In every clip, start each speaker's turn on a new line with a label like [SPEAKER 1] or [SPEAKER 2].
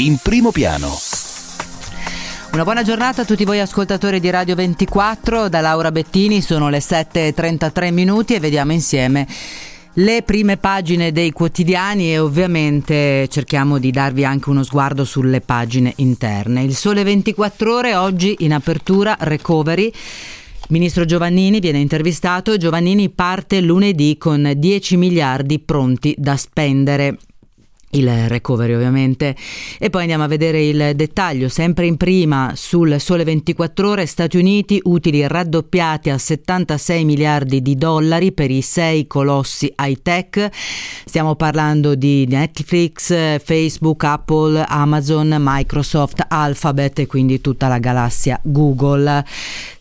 [SPEAKER 1] in primo piano.
[SPEAKER 2] Una buona giornata a tutti voi ascoltatori di Radio 24, da Laura Bettini sono le 7.33 minuti e vediamo insieme le prime pagine dei quotidiani e ovviamente cerchiamo di darvi anche uno sguardo sulle pagine interne. Il Sole 24 ore oggi in apertura recovery. Ministro Giovannini viene intervistato. Giovannini parte lunedì con 10 miliardi pronti da spendere il recovery ovviamente. E poi andiamo a vedere il dettaglio sempre in prima sul sole 24 ore Stati Uniti utili raddoppiati a 76 miliardi di dollari per i sei colossi high tech stiamo parlando di Netflix Facebook Apple Amazon Microsoft Alphabet e quindi tutta la galassia Google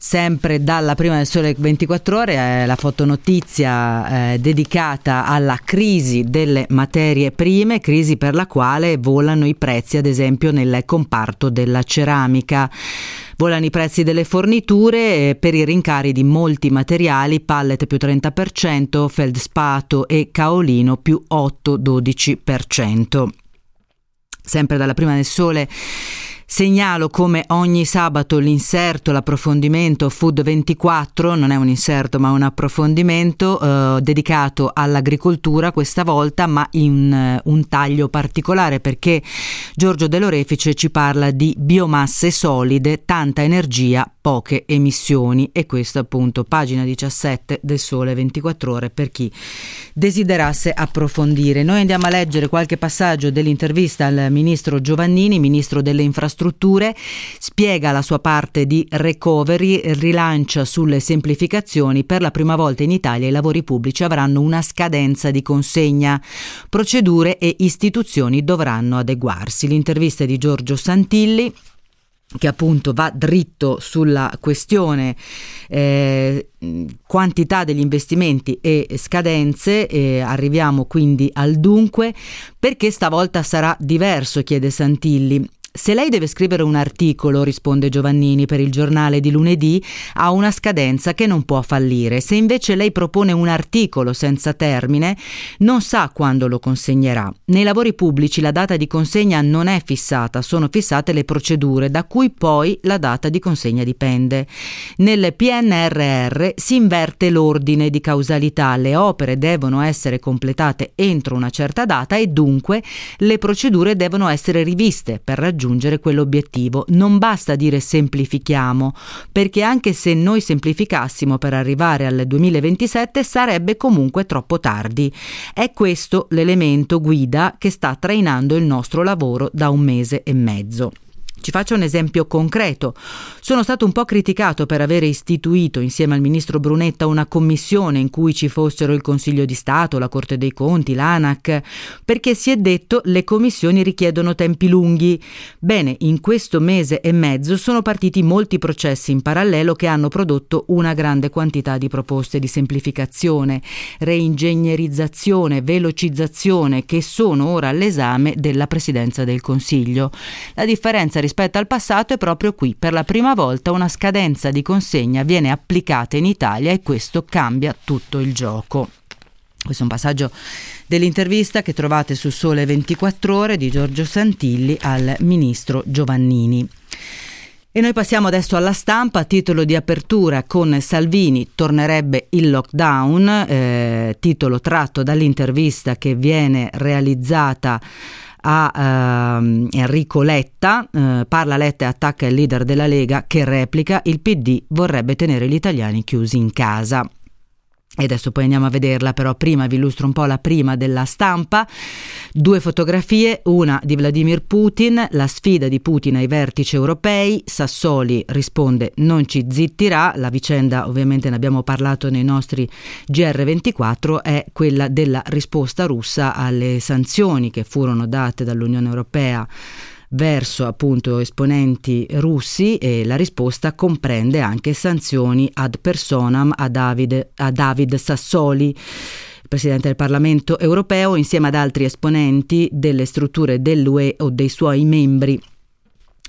[SPEAKER 2] sempre dalla prima del sole 24 ore eh, la fotonotizia eh, dedicata alla crisi delle materie prime crisi per la quale volano i prezzi, ad esempio nel comparto della ceramica. Volano i prezzi delle forniture per i rincari di molti materiali, pallet più 30%, feldspato e caolino più 8-12%. Sempre dalla prima del sole Segnalo come ogni sabato l'inserto, l'approfondimento Food 24, non è un inserto ma un approfondimento eh, dedicato all'agricoltura questa volta ma in uh, un taglio particolare perché Giorgio De Lorefice ci parla di biomasse solide, tanta energia, poche emissioni e questo appunto pagina 17 del Sole 24 ore per chi desiderasse approfondire. Noi andiamo a leggere qualche passaggio dell'intervista al ministro Giovannini, ministro delle infrastrutture infrastrutture, spiega la sua parte di recovery, rilancia sulle semplificazioni. Per la prima volta in Italia i lavori pubblici avranno una scadenza di consegna. Procedure e istituzioni dovranno adeguarsi. L'intervista di Giorgio Santilli che appunto va dritto sulla questione eh, quantità degli investimenti e scadenze, eh, arriviamo quindi al dunque, perché stavolta sarà diverso, chiede Santilli. Se lei deve scrivere un articolo, risponde Giovannini per il giornale di lunedì, ha una scadenza che non può fallire. Se invece lei propone un articolo senza termine, non sa quando lo consegnerà. Nei lavori pubblici la data di consegna non è fissata, sono fissate le procedure da cui poi la data di consegna dipende. Nel PNRR si inverte l'ordine di causalità, le opere devono essere completate entro una certa data e dunque le procedure devono essere riviste per raggiungere raggiungere quell'obiettivo. Non basta dire semplifichiamo, perché anche se noi semplificassimo per arrivare al 2027 sarebbe comunque troppo tardi. È questo l'elemento guida che sta trainando il nostro lavoro da un mese e mezzo. Ci faccio un esempio concreto. Sono stato un po' criticato per avere istituito insieme al ministro Brunetta una commissione in cui ci fossero il Consiglio di Stato, la Corte dei Conti, l'ANAC, perché si è detto le commissioni richiedono tempi lunghi. Bene, in questo mese e mezzo sono partiti molti processi in parallelo che hanno prodotto una grande quantità di proposte di semplificazione, reingegnerizzazione, velocizzazione che sono ora all'esame della Presidenza del Consiglio. La differenza rispetto al passato è proprio qui. Per la prima volta una scadenza di consegna viene applicata in Italia e questo cambia tutto il gioco. Questo è un passaggio dell'intervista che trovate su Sole 24 ore di Giorgio Santilli al ministro Giovannini. E noi passiamo adesso alla stampa, titolo di apertura con Salvini, tornerebbe il lockdown, eh, titolo tratto dall'intervista che viene realizzata a uh, Enrico Letta, uh, parla Letta e attacca il leader della Lega che replica il PD vorrebbe tenere gli italiani chiusi in casa. E adesso poi andiamo a vederla, però prima vi illustro un po' la prima della stampa. Due fotografie, una di Vladimir Putin, la sfida di Putin ai vertici europei. Sassoli risponde non ci zittirà, la vicenda ovviamente ne abbiamo parlato nei nostri GR24, è quella della risposta russa alle sanzioni che furono date dall'Unione Europea verso appunto esponenti russi e la risposta comprende anche sanzioni ad personam a David, a David Sassoli. Presidente del Parlamento europeo, insieme ad altri esponenti delle strutture dell'UE o dei suoi membri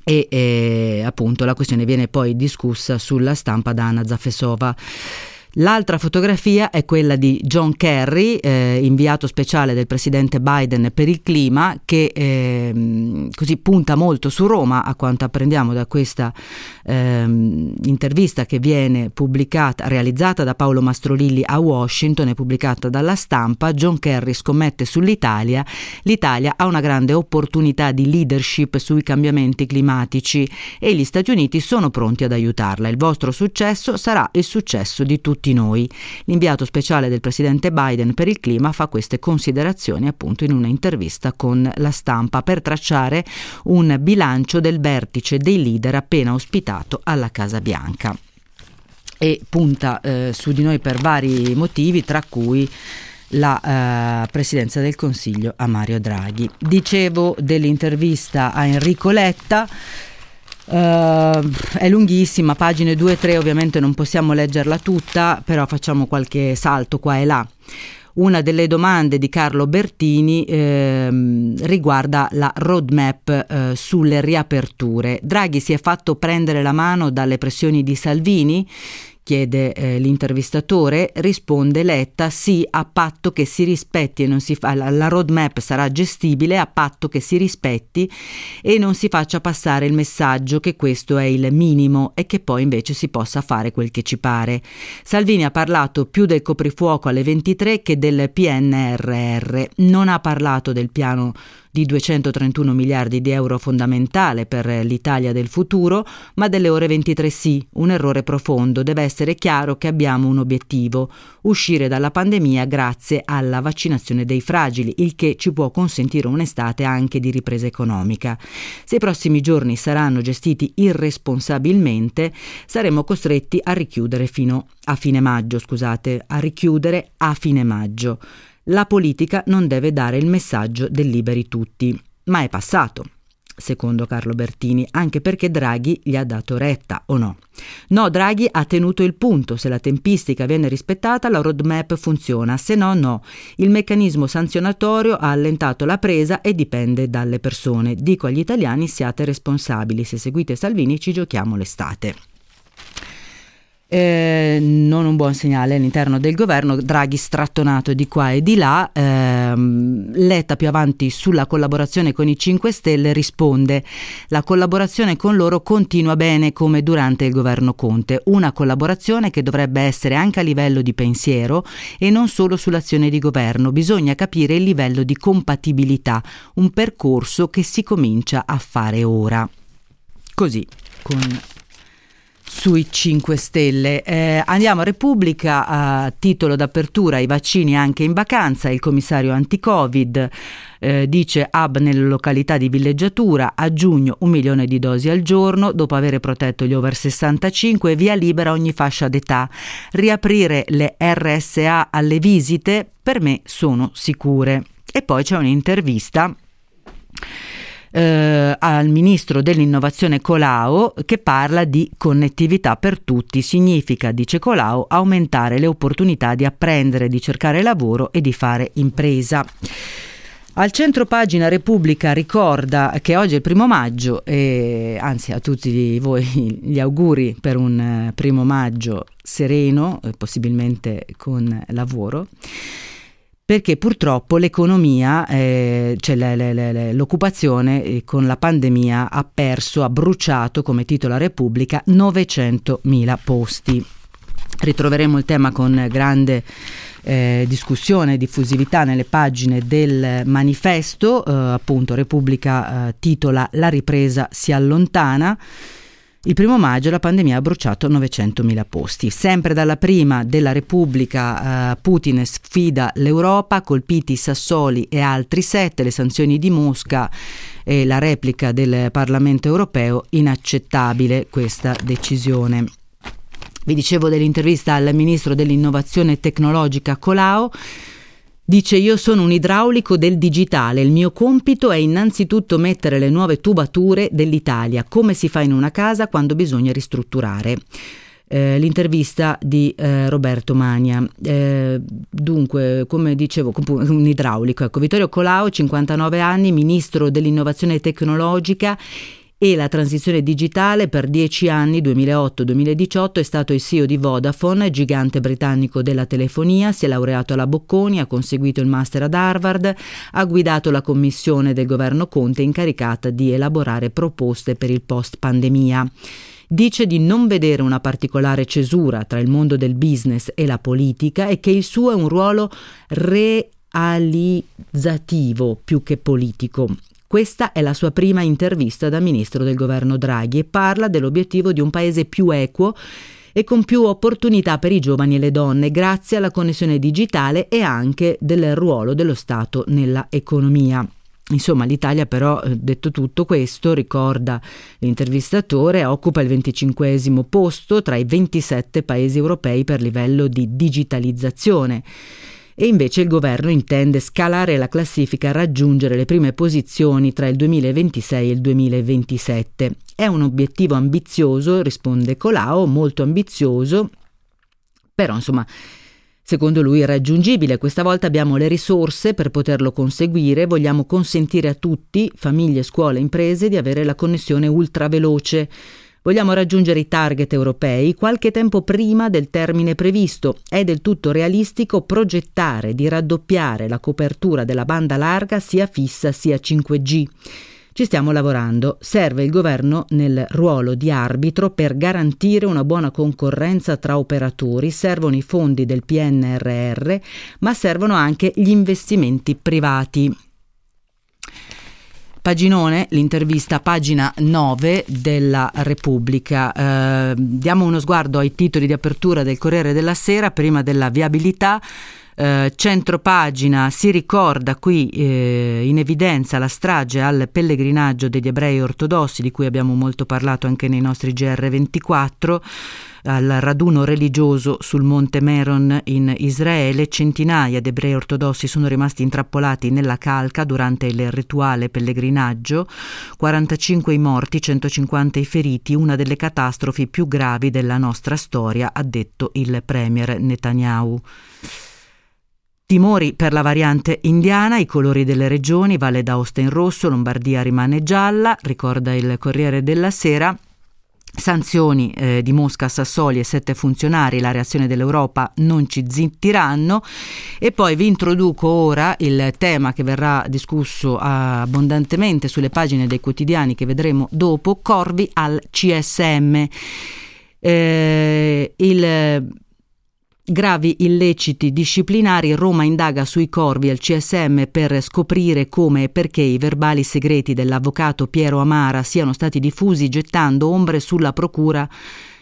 [SPEAKER 2] e eh, appunto la questione viene poi discussa sulla stampa da Anna Zafesova. L'altra fotografia è quella di John Kerry, eh, inviato speciale del presidente Biden per il clima, che eh, così punta molto su Roma, a quanto apprendiamo da questa eh, intervista che viene pubblicata, realizzata da Paolo Mastrolilli a Washington e pubblicata dalla stampa. John Kerry scommette sull'Italia. L'Italia ha una grande opportunità di leadership sui cambiamenti climatici e gli Stati Uniti sono pronti ad aiutarla. Il vostro successo sarà il successo di tutti tutti noi. L'inviato speciale del presidente Biden per il clima fa queste considerazioni appunto in una intervista con la stampa per tracciare un bilancio del vertice dei leader appena ospitato alla Casa Bianca e punta eh, su di noi per vari motivi, tra cui la eh, presidenza del Consiglio a Mario Draghi. Dicevo dell'intervista a Enrico Letta. Uh, è lunghissima, pagine 2 e 3 ovviamente non possiamo leggerla tutta, però facciamo qualche salto qua e là. Una delle domande di Carlo Bertini eh, riguarda la roadmap eh, sulle riaperture. Draghi si è fatto prendere la mano dalle pressioni di Salvini chiede eh, l'intervistatore, risponde Letta sì a patto che si rispetti e non si fa, la, roadmap sarà gestibile a patto che si rispetti e non si faccia passare il messaggio che questo è il minimo e che poi invece si possa fare quel che ci pare. Salvini ha parlato più del coprifuoco alle 23 che del PNRR, non ha parlato del piano di 231 miliardi di euro fondamentale per l'Italia del futuro, ma delle ore 23 sì, un errore profondo. Deve essere chiaro che abbiamo un obiettivo, uscire dalla pandemia grazie alla vaccinazione dei fragili, il che ci può consentire un'estate anche di ripresa economica. Se i prossimi giorni saranno gestiti irresponsabilmente, saremo costretti a richiudere fino a fine maggio, scusate, a richiudere a fine maggio. La politica non deve dare il messaggio del liberi tutti, ma è passato secondo Carlo Bertini, anche perché Draghi gli ha dato retta o no. No, Draghi ha tenuto il punto, se la tempistica viene rispettata la roadmap funziona, se no no. Il meccanismo sanzionatorio ha allentato la presa e dipende dalle persone. Dico agli italiani siate responsabili, se seguite Salvini ci giochiamo l'estate. Eh, non un buon segnale all'interno del governo, Draghi strattonato di qua e di là, eh, Letta più avanti sulla collaborazione con i 5 Stelle risponde. La collaborazione con loro continua bene come durante il governo Conte, una collaborazione che dovrebbe essere anche a livello di pensiero e non solo sull'azione di governo, bisogna capire il livello di compatibilità, un percorso che si comincia a fare ora. Così, con sui 5 Stelle. Eh, andiamo a Repubblica a titolo d'apertura i vaccini anche in vacanza. Il commissario anti-Covid eh, dice hub nelle località di villeggiatura a giugno un milione di dosi al giorno dopo aver protetto gli over 65 via libera ogni fascia d'età. Riaprire le RSA alle visite per me sono sicure. E poi c'è un'intervista eh, al ministro dell'innovazione Colau che parla di connettività per tutti. Significa, dice Colau, aumentare le opportunità di apprendere, di cercare lavoro e di fare impresa. Al centro pagina Repubblica ricorda che oggi è il primo maggio e anzi a tutti voi gli auguri per un eh, primo maggio sereno, possibilmente con lavoro perché purtroppo l'economia, eh, cioè le, le, le, l'occupazione eh, con la pandemia ha perso, ha bruciato, come titola Repubblica, 900.000 posti. Ritroveremo il tema con grande eh, discussione e diffusività nelle pagine del manifesto, eh, appunto Repubblica eh, titola La ripresa si allontana. Il primo maggio la pandemia ha bruciato 900.000 posti. Sempre dalla prima della Repubblica, eh, Putin sfida l'Europa, colpiti Sassoli e altri sette, le sanzioni di Mosca e la replica del Parlamento europeo, inaccettabile questa decisione. Vi dicevo dell'intervista al ministro dell'innovazione tecnologica Colau. Dice io sono un idraulico del digitale, il mio compito è innanzitutto mettere le nuove tubature dell'Italia, come si fa in una casa quando bisogna ristrutturare. Eh, l'intervista di eh, Roberto Magna. Eh, dunque, come dicevo, un idraulico. Ecco, Vittorio Colau, 59 anni, ministro dell'innovazione tecnologica e la transizione digitale per dieci anni, 2008-2018, è stato il CEO di Vodafone, gigante britannico della telefonia, si è laureato alla Bocconi, ha conseguito il master ad Harvard, ha guidato la commissione del governo Conte incaricata di elaborare proposte per il post-pandemia dice di non vedere una particolare cesura tra il mondo del business e la politica e che il suo è un ruolo realizzativo più che politico. Questa è la sua prima intervista da ministro del governo Draghi e parla dell'obiettivo di un paese più equo e con più opportunità per i giovani e le donne grazie alla connessione digitale e anche del ruolo dello Stato nella economia. Insomma, l'Italia però, eh, detto tutto questo, ricorda l'intervistatore, occupa il 25 posto tra i 27 paesi europei per livello di digitalizzazione e invece il governo intende scalare la classifica e raggiungere le prime posizioni tra il 2026 e il 2027. È un obiettivo ambizioso, risponde Colau, molto ambizioso, però insomma Secondo lui irraggiungibile, questa volta abbiamo le risorse per poterlo conseguire, vogliamo consentire a tutti, famiglie, scuole, imprese, di avere la connessione ultraveloce. Vogliamo raggiungere i target europei qualche tempo prima del termine previsto. È del tutto realistico progettare di raddoppiare la copertura della banda larga sia fissa sia 5G. Ci stiamo lavorando. Serve il governo nel ruolo di arbitro per garantire una buona concorrenza tra operatori, servono i fondi del PNRR, ma servono anche gli investimenti privati. Paginone, l'intervista pagina 9 della Repubblica. Eh, diamo uno sguardo ai titoli di apertura del Corriere della Sera prima della viabilità. Eh, centro pagina si ricorda qui eh, in evidenza la strage al pellegrinaggio degli ebrei ortodossi di cui abbiamo molto parlato anche nei nostri GR24 al raduno religioso sul monte Meron in Israele, centinaia di ebrei ortodossi sono rimasti intrappolati nella calca durante il rituale pellegrinaggio, 45 i morti, 150 i feriti, una delle catastrofi più gravi della nostra storia, ha detto il premier Netanyahu. Timori per la variante indiana, i colori delle regioni, Valle d'Aosta in rosso, Lombardia rimane gialla, ricorda il Corriere della Sera. Sanzioni eh, di Mosca Sassoli e sette funzionari, la reazione dell'Europa non ci zittiranno e poi vi introduco ora il tema che verrà discusso abbondantemente sulle pagine dei quotidiani che vedremo dopo, Corvi al CSM. Eh, il Gravi illeciti disciplinari, Roma indaga sui corvi al CSM per scoprire come e perché i verbali segreti dell'avvocato Piero Amara siano stati diffusi gettando ombre sulla procura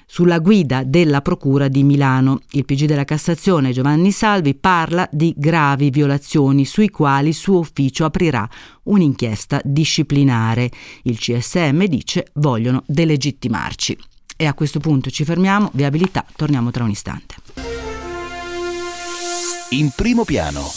[SPEAKER 2] sulla guida della Procura di Milano. Il PG della Cassazione Giovanni Salvi parla di gravi violazioni sui quali suo ufficio aprirà un'inchiesta disciplinare. Il CSM dice vogliono delegittimarci. E a questo punto ci fermiamo, viabilità, torniamo tra un istante
[SPEAKER 1] in primo piano.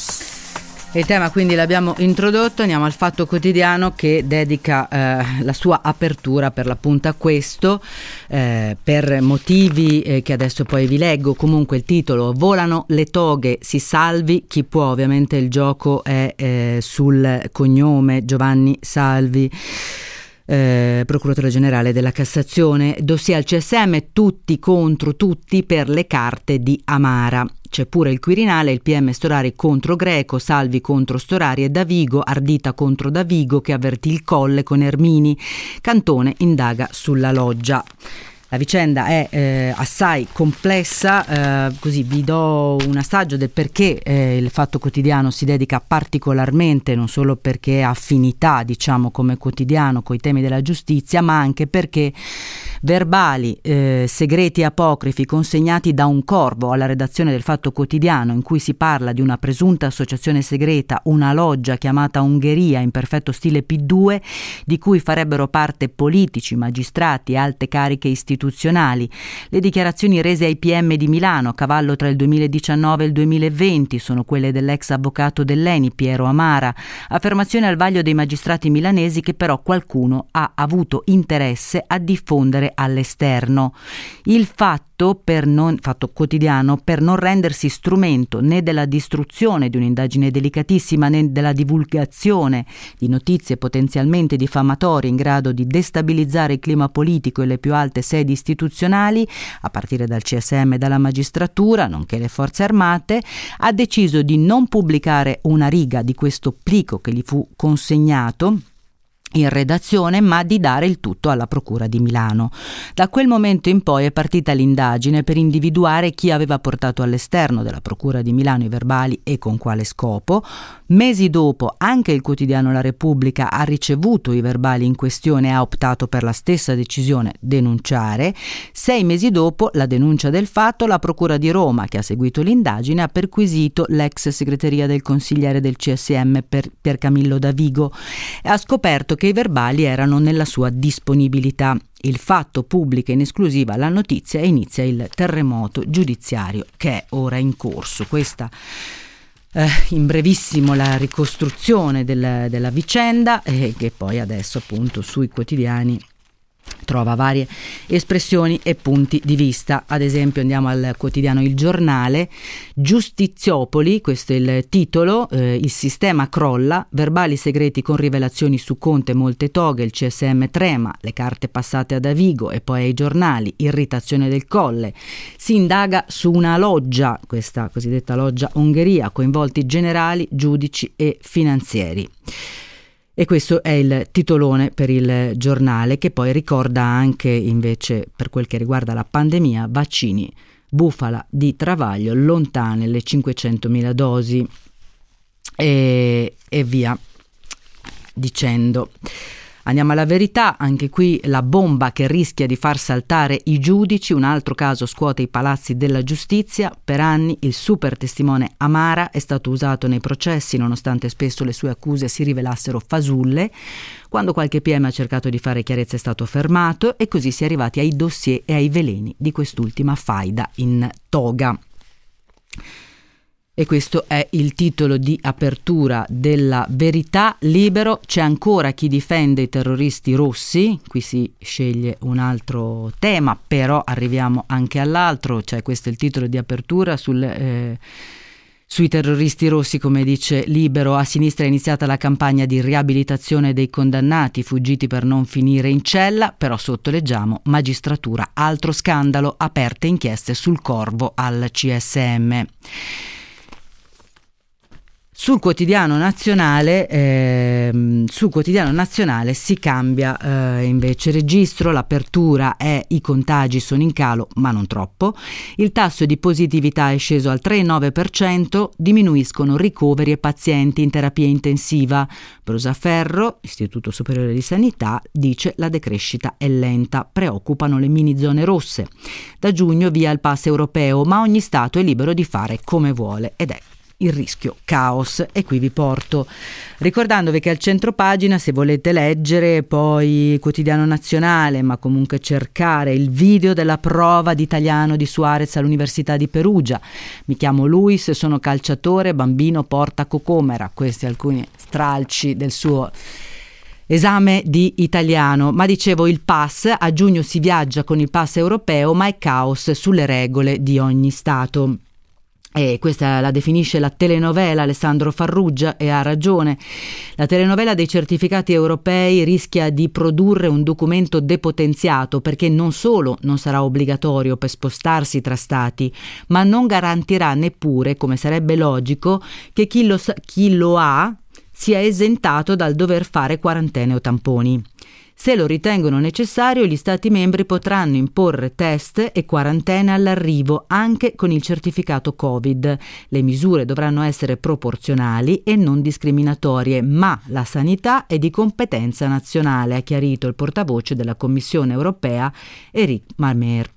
[SPEAKER 2] Il tema quindi l'abbiamo introdotto, andiamo al Fatto Quotidiano che dedica eh, la sua apertura per l'appunto a questo, eh, per motivi eh, che adesso poi vi leggo, comunque il titolo Volano le toghe, si salvi chi può, ovviamente il gioco è eh, sul cognome Giovanni Salvi eh, procuratore generale della Cassazione, dossier al CSM, tutti contro tutti per le carte di Amara. C'è pure il Quirinale, il PM Storari contro Greco, Salvi contro Storari e Davigo, Ardita contro Davigo che avvertì il colle con Ermini. Cantone indaga sulla loggia. La vicenda è eh, assai complessa, eh, così vi do un assaggio del perché eh, il Fatto Quotidiano si dedica particolarmente, non solo perché ha affinità, diciamo, come quotidiano con i temi della giustizia, ma anche perché verbali eh, segreti apocrifi consegnati da un corvo alla redazione del Fatto Quotidiano in cui si parla di una presunta associazione segreta, una loggia chiamata Ungheria in perfetto stile P2, di cui farebbero parte politici, magistrati e alte cariche istituzionali. Le dichiarazioni rese ai PM di Milano a cavallo tra il 2019 e il 2020 sono quelle dell'ex avvocato dell'ENI Piero Amara, affermazione al vaglio dei magistrati milanesi che però qualcuno ha avuto interesse a diffondere all'esterno. Il fatto, non, fatto quotidiano per non rendersi strumento né della distruzione di un'indagine delicatissima né della divulgazione di notizie potenzialmente diffamatorie in grado di destabilizzare il clima politico e le più alte sedi istituzionali, a partire dal CSM e dalla magistratura, nonché le forze armate, ha deciso di non pubblicare una riga di questo plico che gli fu consegnato in redazione, ma di dare il tutto alla Procura di Milano. Da quel momento in poi è partita l'indagine per individuare chi aveva portato all'esterno della Procura di Milano i verbali e con quale scopo. Mesi dopo anche il quotidiano La Repubblica ha ricevuto i verbali in questione e ha optato per la stessa decisione denunciare. Sei mesi dopo la denuncia del fatto, la Procura di Roma, che ha seguito l'indagine, ha perquisito l'ex segreteria del consigliere del CSM per, per Camillo Davigo e ha scoperto che i verbali erano nella sua disponibilità. Il fatto pubblica in esclusiva la notizia e inizia il terremoto giudiziario che è ora in corso. Questa eh, in brevissimo la ricostruzione del, della vicenda eh, che poi adesso appunto sui quotidiani trova varie espressioni e punti di vista. Ad esempio andiamo al quotidiano Il Giornale, Giustiziopoli, questo è il titolo, eh, il sistema crolla, verbali segreti con rivelazioni su Conte, molte toghe, il CSM trema, le carte passate ad Avigo e poi ai giornali, irritazione del colle. Si indaga su una loggia, questa cosiddetta loggia Ungheria, coinvolti generali, giudici e finanzieri. E questo è il titolone per il giornale che poi ricorda anche invece per quel che riguarda la pandemia vaccini bufala di Travaglio lontane le 500.000 dosi e, e via dicendo. Andiamo alla verità, anche qui la bomba che rischia di far saltare i giudici, un altro caso scuote i palazzi della giustizia, per anni il super testimone Amara è stato usato nei processi nonostante spesso le sue accuse si rivelassero fasulle, quando qualche PM ha cercato di fare chiarezza è stato fermato e così si è arrivati ai dossier e ai veleni di quest'ultima faida in toga. E questo è il titolo di apertura della Verità Libero. C'è ancora chi difende i terroristi rossi, qui si sceglie un altro tema, però arriviamo anche all'altro, cioè questo è il titolo di apertura sul... Eh, sui terroristi rossi, come dice Libero, a sinistra è iniziata la campagna di riabilitazione dei condannati fuggiti per non finire in cella, però sotto leggiamo magistratura, altro scandalo, aperte inchieste sul corvo al CSM. Sul quotidiano nazionale, eh, sul quotidiano nazionale si cambia eh, invece registro, l'apertura è i contagi sono in calo, ma non troppo, il tasso di positività è sceso al 3,9%, diminuiscono ricoveri e pazienti in terapia intensiva. Brusaferro, Istituto Superiore di Sanità, dice la decrescita è lenta, preoccupano le mini zone rosse. Da giugno via il pass europeo, ma ogni Stato è libero di fare come vuole ed è il rischio caos. E qui vi porto. Ricordandovi che al centro pagina se volete leggere poi quotidiano nazionale ma comunque cercare il video della prova di italiano di Suarez all'Università di Perugia. Mi chiamo Luis sono calciatore bambino porta cocomera. Questi alcuni stralci del suo esame di italiano, ma dicevo il pass, a giugno si viaggia con il pass europeo, ma è caos sulle regole di ogni Stato. E questa la definisce la telenovela Alessandro Farrugia e ha ragione. La telenovela dei certificati europei rischia di produrre un documento depotenziato perché non solo non sarà obbligatorio per spostarsi tra stati, ma non garantirà neppure, come sarebbe logico, che chi lo, chi lo ha sia esentato dal dover fare quarantene o tamponi. Se lo ritengono necessario, gli Stati membri potranno imporre test e quarantene all'arrivo anche con il certificato Covid. Le misure dovranno essere proporzionali e non discriminatorie, ma la sanità è di competenza nazionale, ha chiarito il portavoce della Commissione europea Eric Marmer.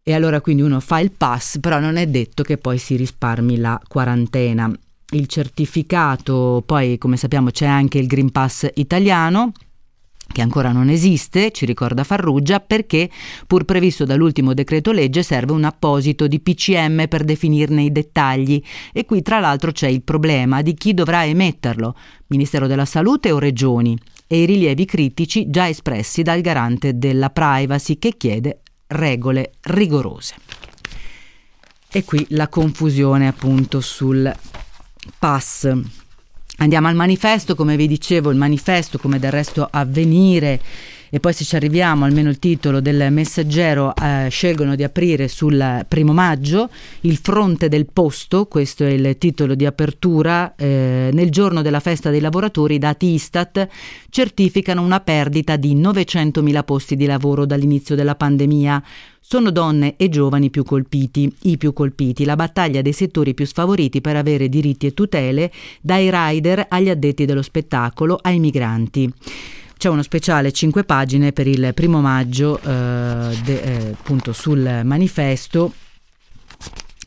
[SPEAKER 2] E allora quindi uno fa il pass, però non è detto che poi si risparmi la quarantena. Il certificato, poi come sappiamo c'è anche il Green Pass italiano, che ancora non esiste, ci ricorda Farrugia, perché pur previsto dall'ultimo decreto legge serve un apposito di PCM per definirne i dettagli e qui tra l'altro c'è il problema di chi dovrà emetterlo, Ministero della Salute o Regioni. e i rilievi critici già espressi dal garante della privacy che chiede regole rigorose. E qui la confusione appunto sul pass. Andiamo al manifesto, come vi dicevo, il manifesto come del resto avvenire e poi se ci arriviamo, almeno il titolo del messaggero, eh, scelgono di aprire sul primo maggio il fronte del posto, questo è il titolo di apertura, eh, nel giorno della festa dei lavoratori i dati Istat certificano una perdita di 900.000 posti di lavoro dall'inizio della pandemia. Sono donne e giovani più colpiti, i più colpiti, la battaglia dei settori più sfavoriti per avere diritti e tutele, dai rider agli addetti dello spettacolo ai migranti. C'è uno speciale 5 pagine per il primo maggio eh, de, eh, appunto sul manifesto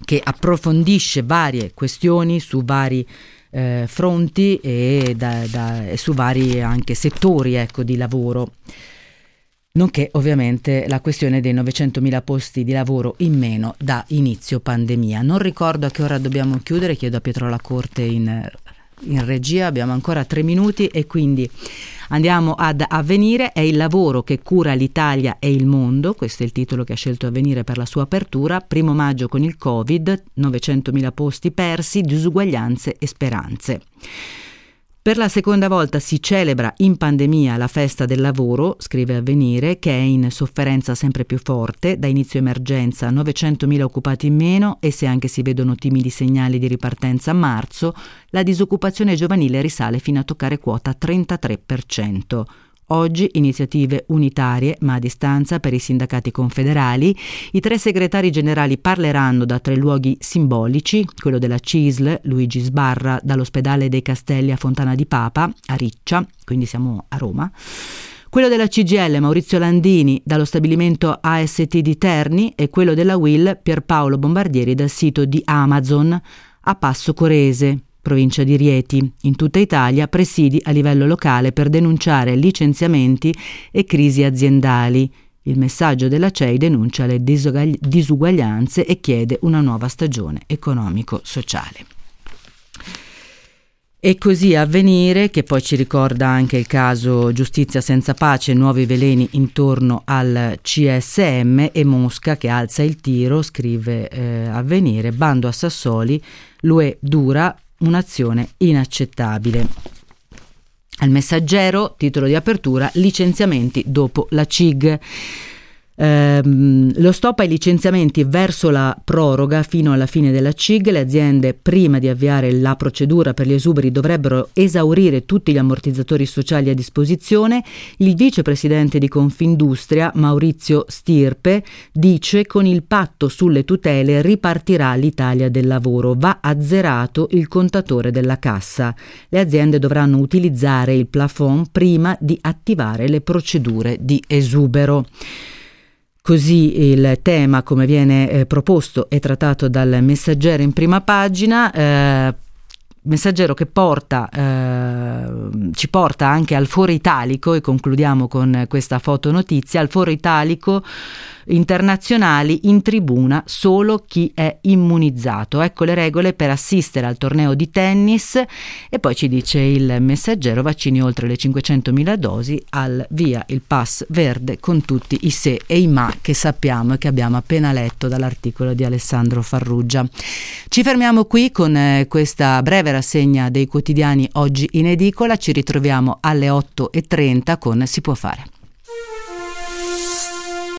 [SPEAKER 2] che approfondisce varie questioni su vari eh, fronti e, da, da, e, su vari anche settori ecco, di lavoro nonché ovviamente la questione dei 900.000 posti di lavoro in meno da inizio pandemia. Non ricordo a che ora dobbiamo chiudere, chiedo a Pietro Lacorte in, in regia, abbiamo ancora tre minuti e quindi Andiamo ad Avvenire, è il lavoro che cura l'Italia e il mondo, questo è il titolo che ha scelto Avvenire per la sua apertura, primo maggio con il Covid, 900.000 posti persi, disuguaglianze e speranze. Per la seconda volta si celebra in pandemia la festa del lavoro, scrive Avvenire, che è in sofferenza sempre più forte, da inizio emergenza 900.000 occupati in meno e se anche si vedono timidi segnali di ripartenza a marzo, la disoccupazione giovanile risale fino a toccare quota 33%. Oggi iniziative unitarie, ma a distanza per i sindacati confederali. I tre segretari generali parleranno da tre luoghi simbolici, quello della CISL, Luigi Sbarra, dall'ospedale dei Castelli a Fontana di Papa, a Riccia, quindi siamo a Roma. Quello della CGL Maurizio Landini dallo stabilimento AST di Terni e quello della Will Pierpaolo Bombardieri dal sito di Amazon a Passo Corese, provincia di Rieti. In tutta Italia presidi a livello locale per denunciare licenziamenti e crisi aziendali. Il messaggio della CEI denuncia le disuguaglianze e chiede una nuova stagione economico-sociale. E così avvenire, che poi ci ricorda anche il caso Giustizia senza pace, nuovi veleni intorno al CSM e Mosca che alza il tiro, scrive eh, avvenire, bando a Sassoli, l'UE dura, un'azione inaccettabile. Al messaggero, titolo di apertura, licenziamenti dopo la CIG. Ehm, lo stop ai licenziamenti verso la proroga fino alla fine della CIG, le aziende prima di avviare la procedura per gli esuberi dovrebbero esaurire tutti gli ammortizzatori sociali a disposizione. Il vicepresidente di Confindustria, Maurizio Stirpe, dice con il patto sulle tutele ripartirà l'Italia del lavoro, va azzerato il contatore della cassa. Le aziende dovranno utilizzare il plafond prima di attivare le procedure di esubero. Così il tema, come viene eh, proposto e trattato dal messaggero in prima pagina, eh, messaggero che porta, eh, ci porta anche al foro italico, e concludiamo con questa fotonotizia, al foro italico internazionali in tribuna solo chi è immunizzato. Ecco le regole per assistere al torneo di tennis e poi ci dice il messaggero vaccini oltre le 500.000 dosi al via il pass verde con tutti i se e i ma che sappiamo e che abbiamo appena letto dall'articolo di Alessandro Farrugia. Ci fermiamo qui con eh, questa breve rassegna dei quotidiani oggi in edicola, ci ritroviamo alle 8.30 con Si può fare.